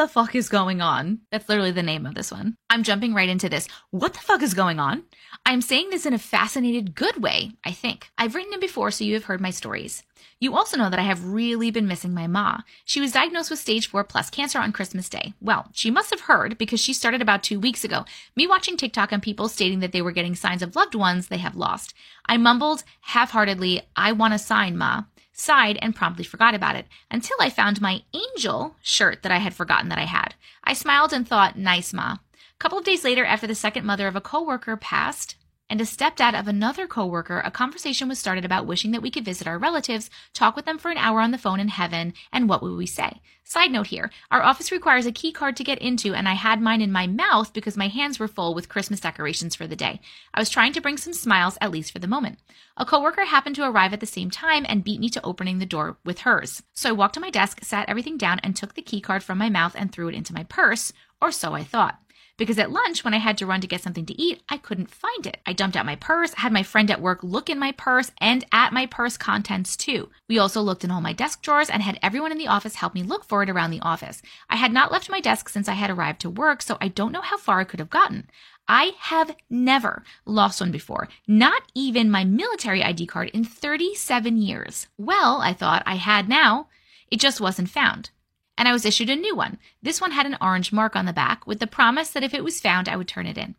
the fuck is going on? That's literally the name of this one. I'm jumping right into this. What the fuck is going on? I'm saying this in a fascinated, good way, I think. I've written it before, so you have heard my stories. You also know that I have really been missing my ma. She was diagnosed with stage 4 plus cancer on Christmas Day. Well, she must have heard because she started about two weeks ago, me watching TikTok and people stating that they were getting signs of loved ones they have lost. I mumbled half heartedly, I want a sign, ma and promptly forgot about it until I found my angel shirt that I had forgotten that I had. I smiled and thought, nice, Ma. A couple of days later, after the second mother of a coworker passed, and a stepdad of another coworker, a conversation was started about wishing that we could visit our relatives, talk with them for an hour on the phone in heaven, and what would we say? Side note here, our office requires a key card to get into, and I had mine in my mouth because my hands were full with Christmas decorations for the day. I was trying to bring some smiles, at least for the moment. A coworker happened to arrive at the same time and beat me to opening the door with hers. So I walked to my desk, sat everything down, and took the key card from my mouth and threw it into my purse, or so I thought because at lunch, when I had to run to get something to eat, I couldn't find it. I dumped out my purse, had my friend at work look in my purse and at my purse contents too. We also looked in all my desk drawers and had everyone in the office help me look for it around the office. I had not left my desk since I had arrived to work, so I don't know how far I could have gotten. I have never lost one before, not even my military ID card in 37 years. Well, I thought I had now. It just wasn't found and I was issued a new one. This one had an orange mark on the back with the promise that if it was found, I would turn it in.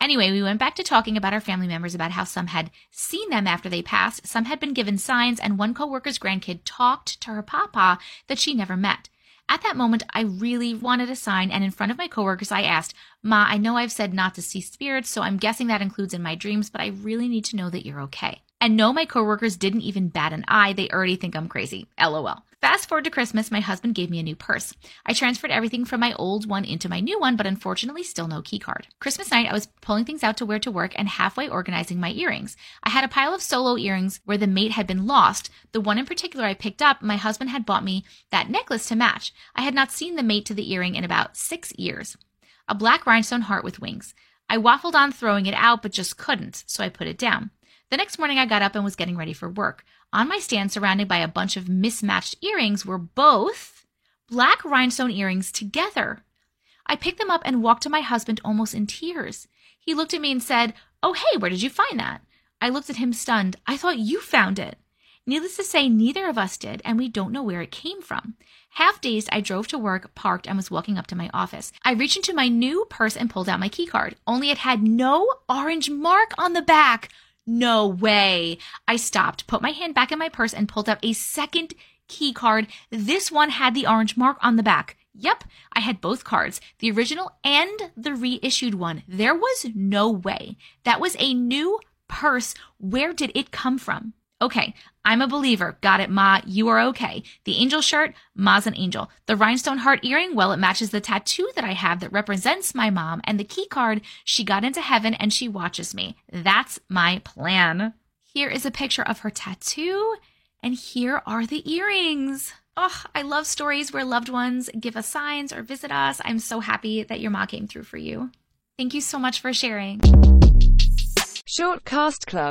Anyway, we went back to talking about our family members about how some had seen them after they passed, some had been given signs, and one coworker's grandkid talked to her papa that she never met. At that moment, I really wanted a sign, and in front of my coworkers, I asked, Ma, I know I've said not to see spirits, so I'm guessing that includes in my dreams, but I really need to know that you're okay. And no, my coworkers didn't even bat an eye. They already think I'm crazy. LOL. Fast forward to Christmas, my husband gave me a new purse. I transferred everything from my old one into my new one, but unfortunately still no key card. Christmas night, I was pulling things out to wear to work and halfway organizing my earrings. I had a pile of solo earrings where the mate had been lost. The one in particular I picked up, my husband had bought me that necklace to match. I had not seen the mate to the earring in about six years. A black rhinestone heart with wings. I waffled on throwing it out, but just couldn't, so I put it down. The next morning, I got up and was getting ready for work. On my stand, surrounded by a bunch of mismatched earrings, were both black rhinestone earrings together. I picked them up and walked to my husband almost in tears. He looked at me and said, Oh, hey, where did you find that? I looked at him stunned. I thought you found it. Needless to say, neither of us did, and we don't know where it came from. Half dazed, I drove to work, parked, and was walking up to my office. I reached into my new purse and pulled out my key card, only it had no orange mark on the back. No way. I stopped, put my hand back in my purse, and pulled out a second key card. This one had the orange mark on the back. Yep, I had both cards, the original and the reissued one. There was no way. That was a new purse. Where did it come from? Okay, I'm a believer. Got it, Ma. You are okay. The angel shirt, Ma's an angel. The rhinestone heart earring, well, it matches the tattoo that I have that represents my mom. And the key card, she got into heaven and she watches me. That's my plan. Here is a picture of her tattoo, and here are the earrings. Oh, I love stories where loved ones give us signs or visit us. I'm so happy that your ma came through for you. Thank you so much for sharing. Short Cast Club